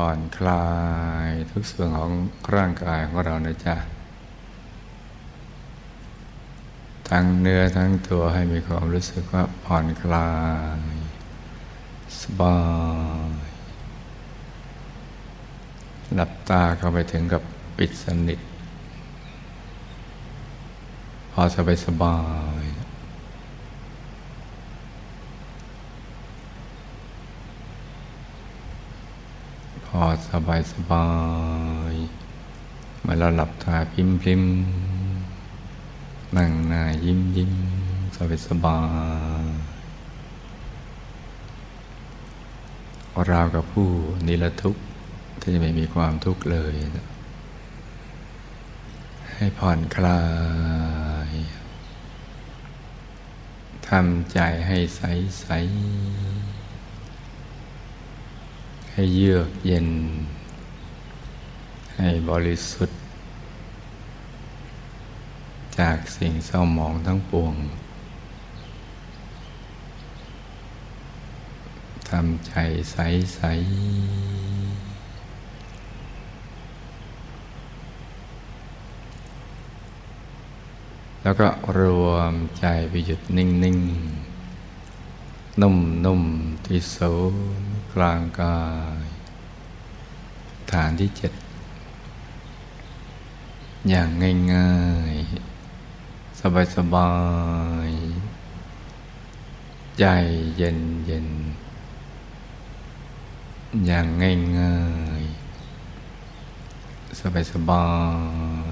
ผ่อนคลายทุกส่วนของร่างกายของเรานะจ๊ะ ทั้งเนื้อทั้งตัวให้มีความรู้สึกว่าผ่อนคลาย สบาย หลับตาเข้าไปถึงกับปิดสนิท พอสบายสบาย พอสบายสบายมื่อเราหลับตาพิมพิมนั่งหน้ายิ้มยิ้มสบายสบายราวกับผู้นิรทุกข์ที่ไม่มีความทุกข์เลยให้ผ่อนคลายทำใจให้ใสใส ให้เยือกเย็น ให้บริสุทธิ์ จากสิ่งเศร้าหมองทั้งปวงทำใจใสใสแล้วก็รวมใจไปหยุดนิ่ง ๆ นุ่ม ๆ ที่ศูนย์ กลางกาย ฐานที่เจ็ดอย่างง่ายๆ สบายๆ ใจเย็นเย็นอย่างง่ายๆ สบา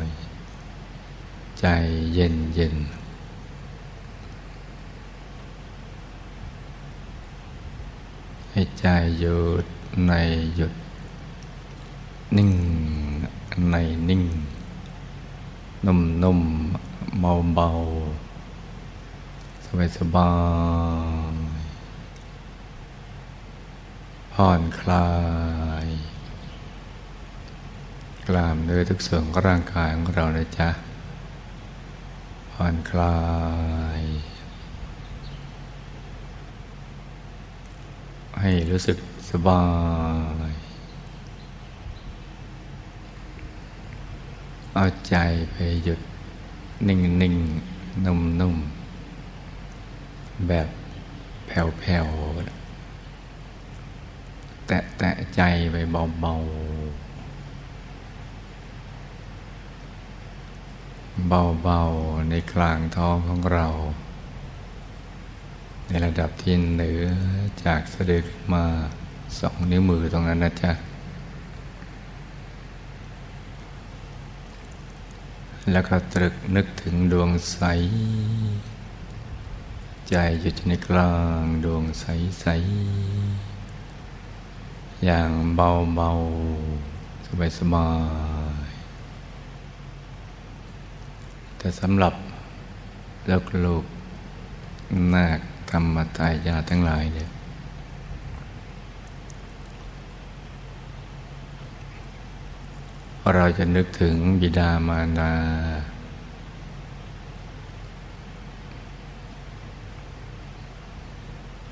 ยๆ ใจเย็นเย็น ให้ใจหยุดในหยุด นิ่งในนิ่ง นุ่มนุ่มเบาเบาสบายสบายผ่อนคลาย กล้ามเนื้อทุกส่วนของร่างกายของเราเลยจ้ะผ่อนคลาย ให้รู้สึกสบาย เอาใจไปหยุดนิ่งนิ่งนุ่มนุ่มแบบแผ่วแผ่วแตะแตะใจไปเบาเบาเบาๆ ในกลางท้องของเรา ในระดับที่เหนือจากสะดือขึ้นมาสองนิ้วมือตรงนั้นนะจ๊ะ แล้วก็ตรึกนึกถึงดวงใส ใจอยู่ในกลางดวงใสใส อย่างเบาเบาสบายสบาย แต่สำหรับลูกลูกนาค รรมตายาทั้งหลายเนี่ยเราจะนึกถึงบิดามารดา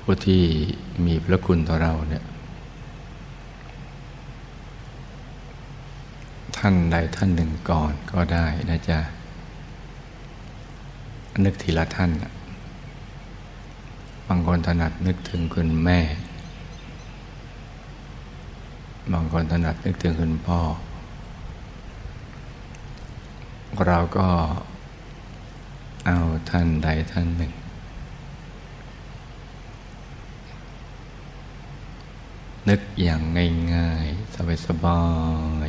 ผู้ที่มีพระคุณต่อเราเนี่ย ท่านใดท่านหนึ่งก่อนก็ได้นะจ๊ะ นึกทีละท่าน บางคนถนัดนึกถึงคุณแม่ บางคนถนัดนึกถึงคุณพ่อ เราก็เอาท่านใดท่านหนึ่ง นึกอย่างง่ายๆ สบา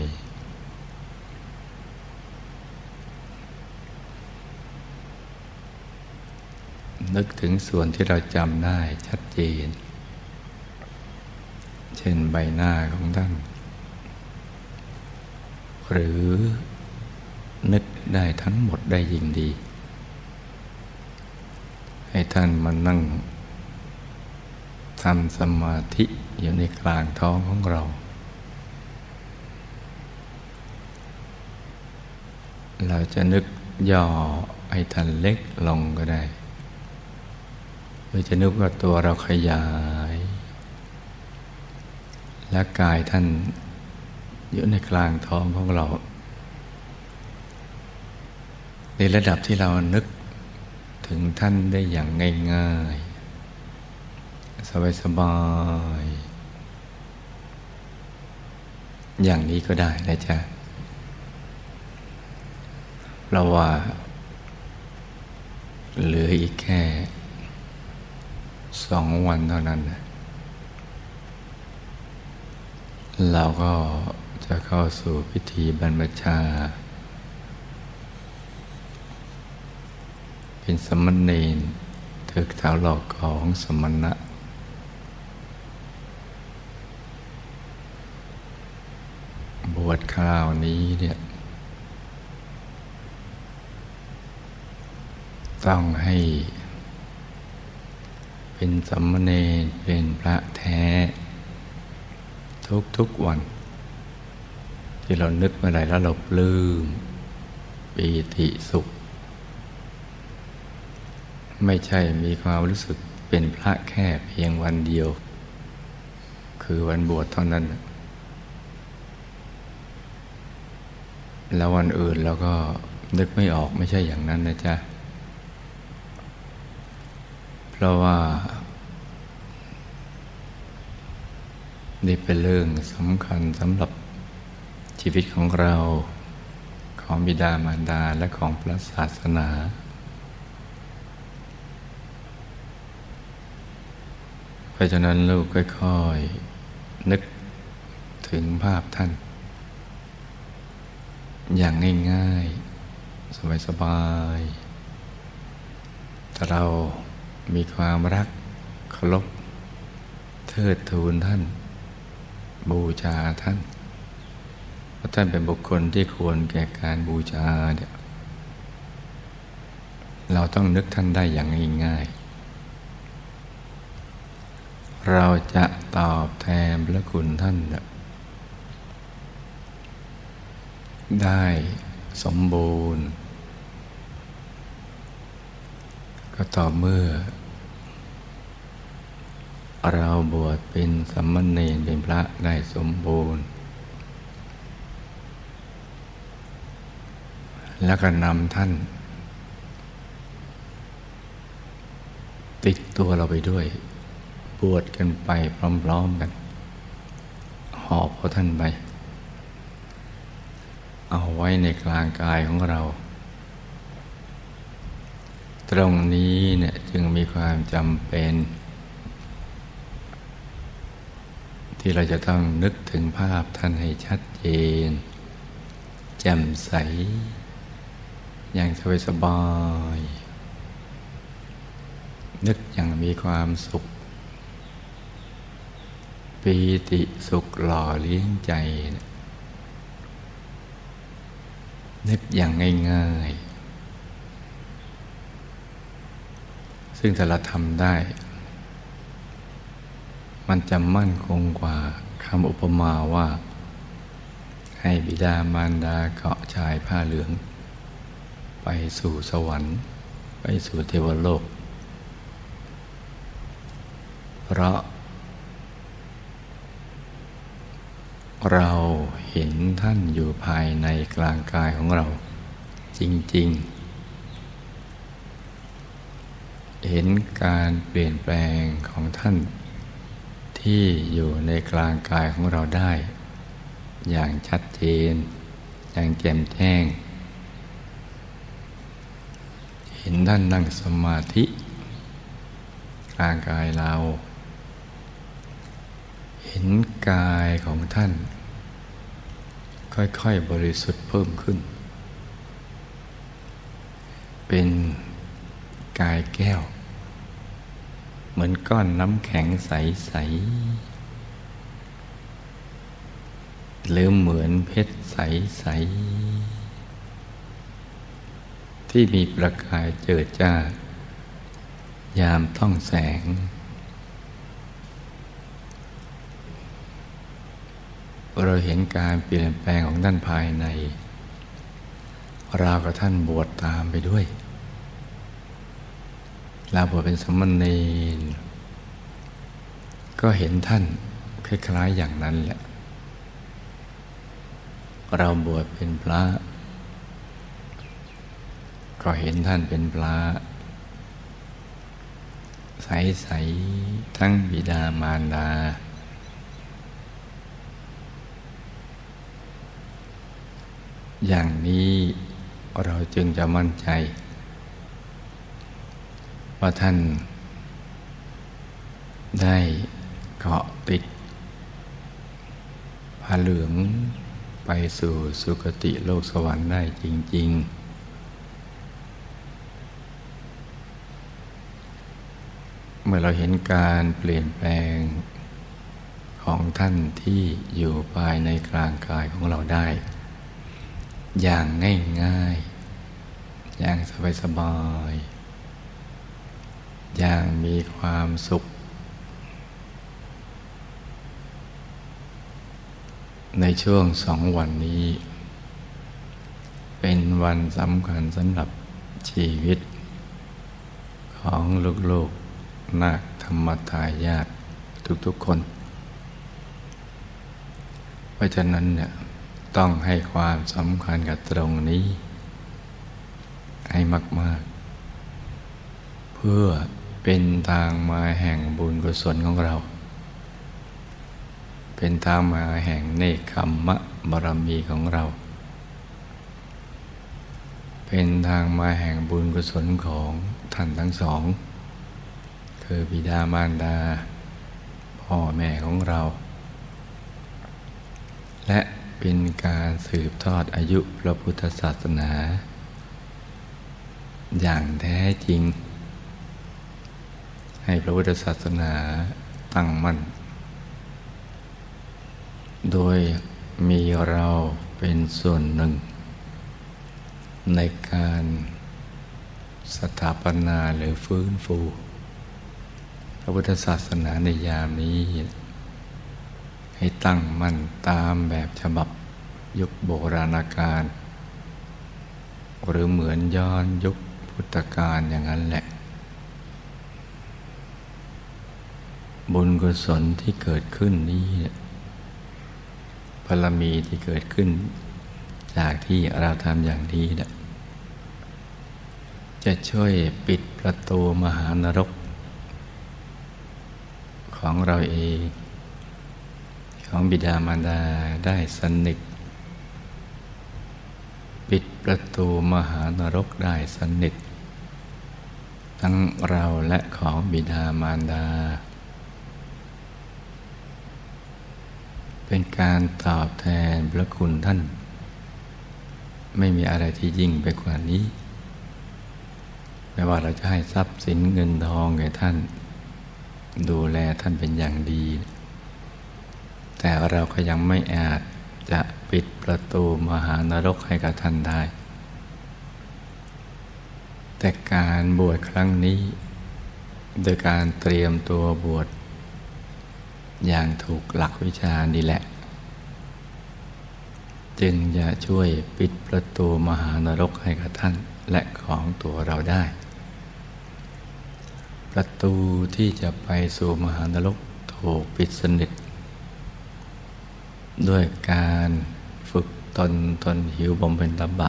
ยๆ นึกถึงส่วนที่เราจำได้ชัดเจน เช่นใบหน้าของท่าน หรือนึกได้ทั้งหมดได้ยิ่งดี ให้ท่านมานั่งทำสมาธิอยู่ในกลางท้องของเรา เราจะนึกย่อให้ท่านเล็กลงก็ได้ หรือจะนึกว่าตัวเราขยาย และกายท่านอยู่ในกลางท้องของเรา ในระดับที่เรานึกถึงท่านได้อย่างง่ายๆ สบายๆ อย่างนี้ก็ได้นะจ๊ะเราว่าเหลืออีกแค่ สองวันเท่านั้น เราก็จะเข้าสู่พิธีบรรพชา เป็นสมณเณรถึกเท้าหลอกของสมณะ บวชคราวนี้เนี่ยต้องให้ เป็นสัมมเนรเป็นพระแท้ ทุกทุกวัน ที่เรานึกเมื่อไรแล้วเราปลื้มปีติสุข ไม่ใช่มีความรู้สึกเป็นพระแค่เพียงวันเดียว คือวันบวชเท่านั้น แล้ววันอื่นเราก็นึกไม่ออกไม่ใช่อย่างนั้นนะจ๊ะ เพราะว่า นี่เป็นเรื่องสำคัญสำหรับชีวิตของเราของบิดามารดาและของพระศาสนา เพราะฉะนั้นลูกค่อยๆ นึกถึงภาพท่าน อย่างง่าย ๆ สบายๆแต่เรา มีความรักเคารพเทิดทูนท่าน บูชาท่านเพราะท่านเป็นบุคคลที่ควรแก่การบูชาเนี่ยเราต้องนึกท่านได้อย่างง่ายๆเราจะตอบแทนพระคุณท่าน ได้สมบูรณ์ ก็ต่อเมื่อ เราบวชเป็นสัมมณเณรเป็นพระได้สมบูรณ์ แล้วก็นำท่าน ติดตัวเราไปด้วย บวชกันไปพร้อมๆกัน หอบเอาท่านไป เอาไว้ในกลางกายของเรา ตรงนี้เนี่ยจึงมีความจำเป็น ที่เราจะต้องนึกถึงภาพท่านให้ชัดเจน แจ่มใส อย่างสบายสบาย นึกอย่างมีความสุข ปีติสุขหล่อเลี้ยงใจ นึกอย่างง่าย ๆ ซึ่งถ้าเราทำได้ มันจะมั่นคงกว่าคำอุปมาว่า ให้บิดามารดาเกาะชายผ้าเหลือง ไปสู่สวรรค์ ไปสู่เทวโลก เพราะ เราเห็นท่านอยู่ภายในกลางกายของเรา จริง ๆเห็นการเปลี่ยนแปลงของท่าน ที่อยู่ในกลางกายของเราได้ อย่างชัดเจน อย่างแจ่มแจ้ง เห็นท่านนั่งสมาธิ กลางกายเรา เห็นกายของท่าน ค่อยๆบริสุทธิ์เพิ่มขึ้น เป็นกายแก้ว เหมือนก้อนน้ำแข็งใส ๆ หรือเหมือนเพชรใส ๆ ที่มีประกายเจิดจ้า ยามต้องแสง เราเห็นการเปลี่ยนแปลงของท่านภายใน ราวกับท่านบวชตามไปด้วย ลาบวชเป็นสมณเณรก็เห็นท่านคล้ายๆอย่างนั้นแหละ เราบวชเป็นพระ ก็เห็นท่านเป็นพระ ใสๆทั้งบิดามารดา อย่างนี้เราจึงจะมั่นใจ ว่าท่าน ได้เกาะติดผาเหลืองไปสู่สุคติโลกสวรรค์ได้จริง ๆ เมื่อเราเห็นการเปลี่ยนแปลงของท่านที่อยู่ภายในกลางกายของเราได้ อย่างง่าย ๆ อย่างสบาย ๆ อย่างมีความสุข ในช่วงสองวันนี้ เป็นวันสำคัญสำหรับชีวิต ของลูกๆนักธรรมทายาททุกๆคน เพราะฉะนั้นเนี่ยต้องให้ความสำคัญกับตรงนี้ ให้มาก ๆ เพื่อ เป็นทางมาแห่งบุญกุศลของเรา เป็นทางมาแห่งเนคขมมะบารมีของเรา เป็นทางมาแห่งบุญกุศลของท่านทั้งสอง คือบิดามารดา พ่อแม่ของเรา และเป็นการสืบทอดอายุพระพุทธศาสนา อย่างแท้จริง ให้พระพุทธศาสนาตั้งมั่น โดยมีเราเป็นส่วนหนึ่ง ในการสถาปนาหรือฟื้นฟู พระพุทธศาสนาในยามนี้ ให้ตั้งมั่นตามแบบฉบับยุคโบราณกาลหรือเหมือนย้อนยุคพุทธกาลอย่างนั้นแหละ บุญกุศลที่เกิดขึ้นนี้บารมีที่เกิดขึ้น จากที่เราทำอย่างดีนะจะช่วยปิดประตูมหานรก ของเราเอง ของบิดามารดาได้สนิทปิดประตูมหานรกได้สนิททั้งเราและของบิดามารดา เป็นการตอบแทนพระคุณท่าน ไม่มีอะไรที่ยิ่งไปกว่านี้ ไม่ว่าเราจะให้ทรัพย์สินเงินทองแก่ท่าน ดูแลท่านเป็นอย่างดี แต่เราก็ยังไม่อาจจะปิดประตูมหานรกให้กับท่านได้ แต่การบวชครั้งนี้ โดยการเตรียมตัวบวช อย่างถูกหลักวิชานี่แหละ จึงจะช่วยปิดประตูมหานรกให้กับท่านและของตัวเราได้ ประตูที่จะไปสู่มหานรกถูกปิดสนิท ด้วยการฝึกตนตนหิวบำเพ็ญตบะ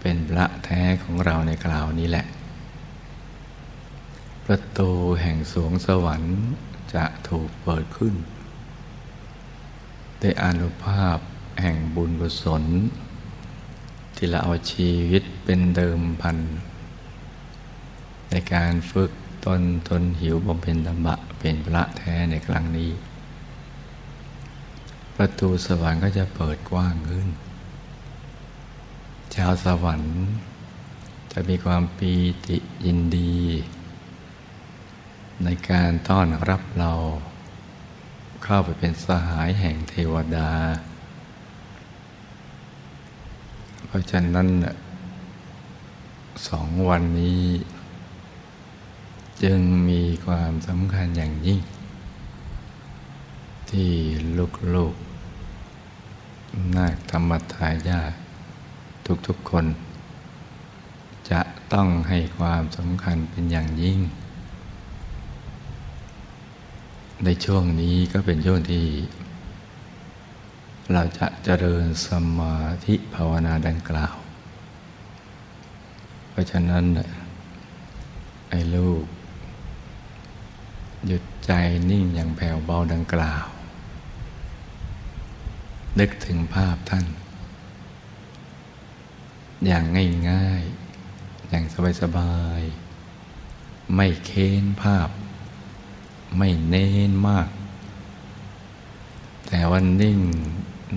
เป็นพระแท้ของเราในคราวนี้แหละ ประตูแห่งสวงสวรรค์ จะถูกเปิดขึ้นด้วยอนุภาพแห่งบุญกุศล ที่เราเอาชีวิตเป็นเดิมพัน ในการฝึกตนตนหิวบำเพ็ญธรรมะเป็นพระแท้ในครั้งนี้ ประตูสวรรค์ก็จะเปิดกว้างขึ้น ชาวสวรรค์จะมีความปีติยินดี ในการต้อนรับเรา เข้าไปเป็นสหายแห่งเทวดา เพราะฉะนั้นสองวันนี้ จึงมีความสำคัญอย่างยิ่ง ที่ลูกๆนาคธรรมทายาททุกๆคน จะต้องให้ความสำคัญเป็นอย่างยิ่ง ในช่วงนี้ก็เป็นช่วงที่ เราจะเจริญสมาธิภาวนาดังกล่าว เพราะฉะนั้นไอ้ลูก หยุดใจนิ่งอย่างแผ่วเบาดังกล่าว นึกถึงภาพท่าน อย่างง่ายๆ อย่างสบายๆ ไม่เค้นภาพ ไม่เน้นมาก แต่ว่านิ่ง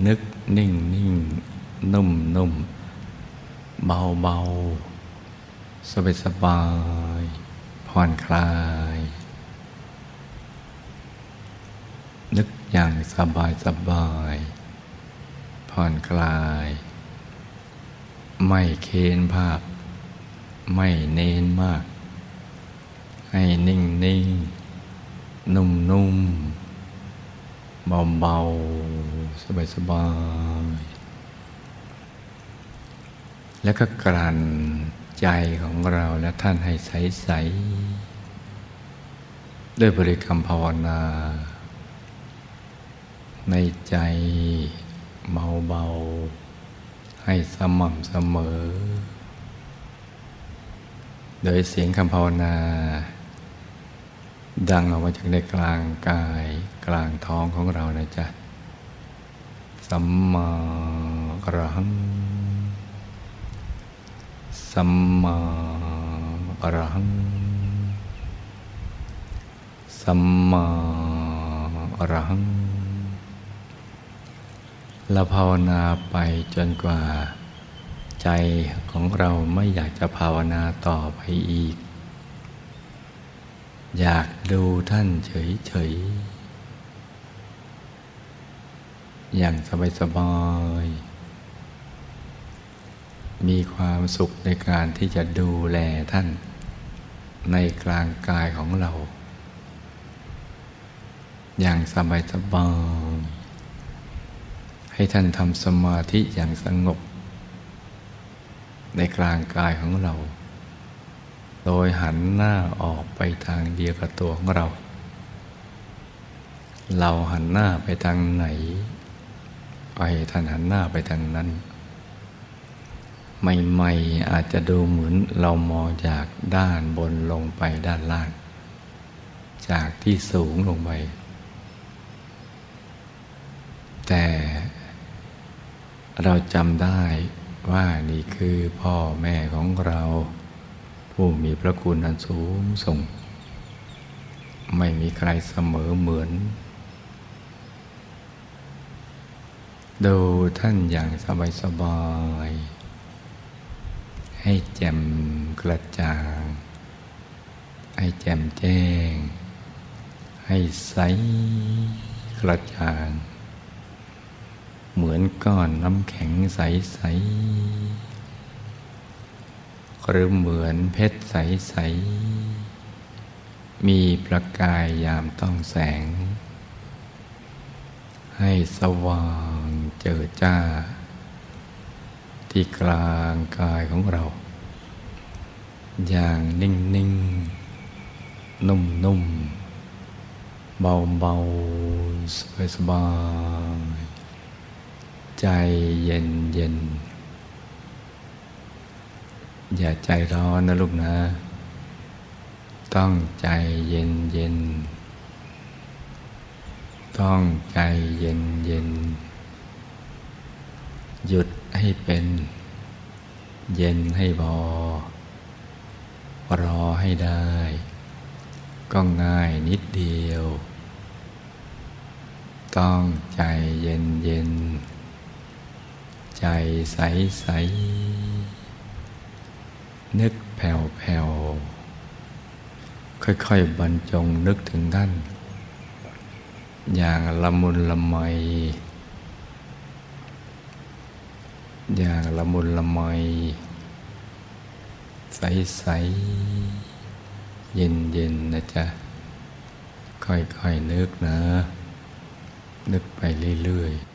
นึกนิ่งนิ่งนุ่มนุ่มเบาเบาสบายสบายผ่อนคลาย นึกอย่างสบายสบายผ่อนคลาย ไม่เค้นภาพ ไม่เน้นมาก ให้นิ่งนิ่ง นุ่มนุ่มเบาเบาสบายสบายแล้วก็กลั่นใจของเราและท่านให้ใสใสด้วยบริกรรมภาวนา ในใจเบาเบาให้สม่ำเสมอ โดยเสียงคำภาวนา ดังออกมาจากในกลางกายกลางท้องของเรานะจ๊ะ สัมมาอรหัง สัมมาอรหัง สัมมาอรหังเราภาวนาไปจนกว่า ใจของเราไม่อยากจะภาวนาต่อไปอีก อยากดูท่านเฉยๆ อย่างสบายๆ มีความสุขในการที่จะดูแลท่าน ในกลางกายของเรา อย่างสบายๆให้ท่านทำสมาธิอย่างสงบ ในกลางกายของเรา โดยหันหน้าออกไปทางเดียวกับตัวของเรา เราหันหน้าไปทางไหนไปท่านหันหน้าไปทางนั้น ใหม่ๆอาจจะดูเหมือนเรามองจากด้านบนลงไปด้านล่าง จากที่สูงลงไป แต่เราจำได้ว่านี่คือพ่อแม่ของเรา ผู้มีพระคุณอันสูงส่ง ไม่มีใครเสมอเหมือน ดูท่านอย่างสบายสบาย ให้แจ่มกระจ่าง ให้แจ่มแจ้ง ให้ใสกระจ่าง เหมือนก้อนน้ำแข็งใส ๆ หรือเหมือนเพชรใส ๆ มีประกายยามต้องแสง ให้สว่างเจิดจ้า ที่กลางกายของเรา อย่างนิ่ง ๆ นุ่ม ๆ เบา ๆ สบาย ๆ ใจเย็นเย็น อย่าใจร้อนนะลูกนะ ต้องใจเย็นเย็น ต้องใจเย็นเย็น หยุดให้เป็น เย็นให้พอรอให้ได้ ก็ง่ายนิดเดียว ต้องใจเย็นเย็น ใจใสใส นึกแผ่วแผ่วค่อยๆ บรรจงนึกถึงท่าน อย่างละมุนละไม อย่างละมุนละไม ใสๆ เย็นๆ นะจ๊ะ ค่อยๆ นึกนะ นึกไปเรื่อยๆ